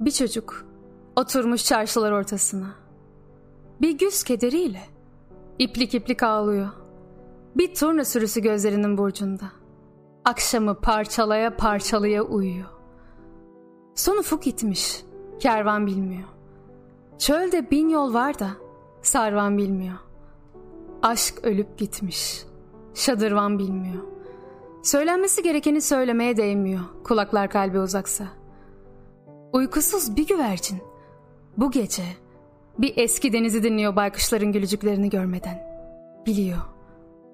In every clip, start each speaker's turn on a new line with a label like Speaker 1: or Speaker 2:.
Speaker 1: Bir çocuk oturmuş çarşılar ortasına. Bir güz kederiyle iplik iplik ağlıyor. Bir turna sürüsü gözlerinin burcunda. Akşamı parçalaya parçalaya uyuyor. Son ufuk gitmiş, kervan bilmiyor. Çölde bin yol var da sarvan bilmiyor. Aşk ölüp gitmiş, şadırvan bilmiyor. Söylenmesi gerekeni söylemeye değmiyor, kulaklar kalbe uzaksa. Uykusuz bir güvercin, bu gece bir eski denizi dinliyor baykuşların gülücüklerini görmeden. Biliyor,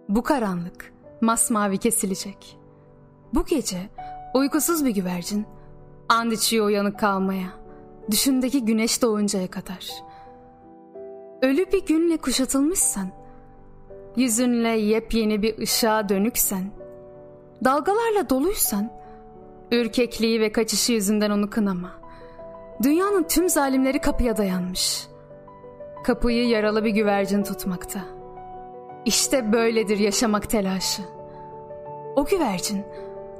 Speaker 1: bu karanlık masmavi kesilecek. Bu gece uykusuz bir güvercin and içiyor uyanık kalmaya. Düşündeki güneş doğuncaya kadar. Ölü bir günle kuşatılmışsan, yüzünle yepyeni bir ışığa dönüksen, dalgalarla doluysan, ürkekliği ve kaçışı yüzünden onu kınama. Dünyanın tüm zalimleri kapıya dayanmış. Kapıyı yaralı bir güvercin tutmakta. İşte böyledir yaşamak telaşı. O güvercin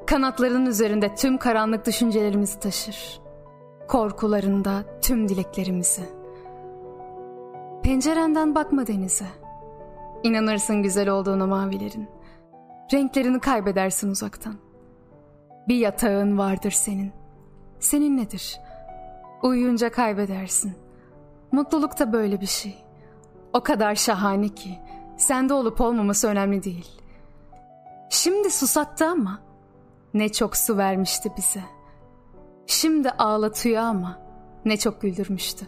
Speaker 1: kanatlarının üzerinde tüm karanlık düşüncelerimizi taşır. Korkularında tüm dileklerimizi. Pencerenden bakma denize. İnanırsın güzel olduğunu mavilerin. Renklerini kaybedersin uzaktan. Bir yatağın vardır senin. Senin nedir? Uyuyunca kaybedersin. Mutluluk da böyle bir şey. O kadar şahane ki sende olup olmaması önemli değil. Şimdi susattı ama ne çok su vermişti bize. Şimdi ağlatıyor ama ne çok güldürmüştü.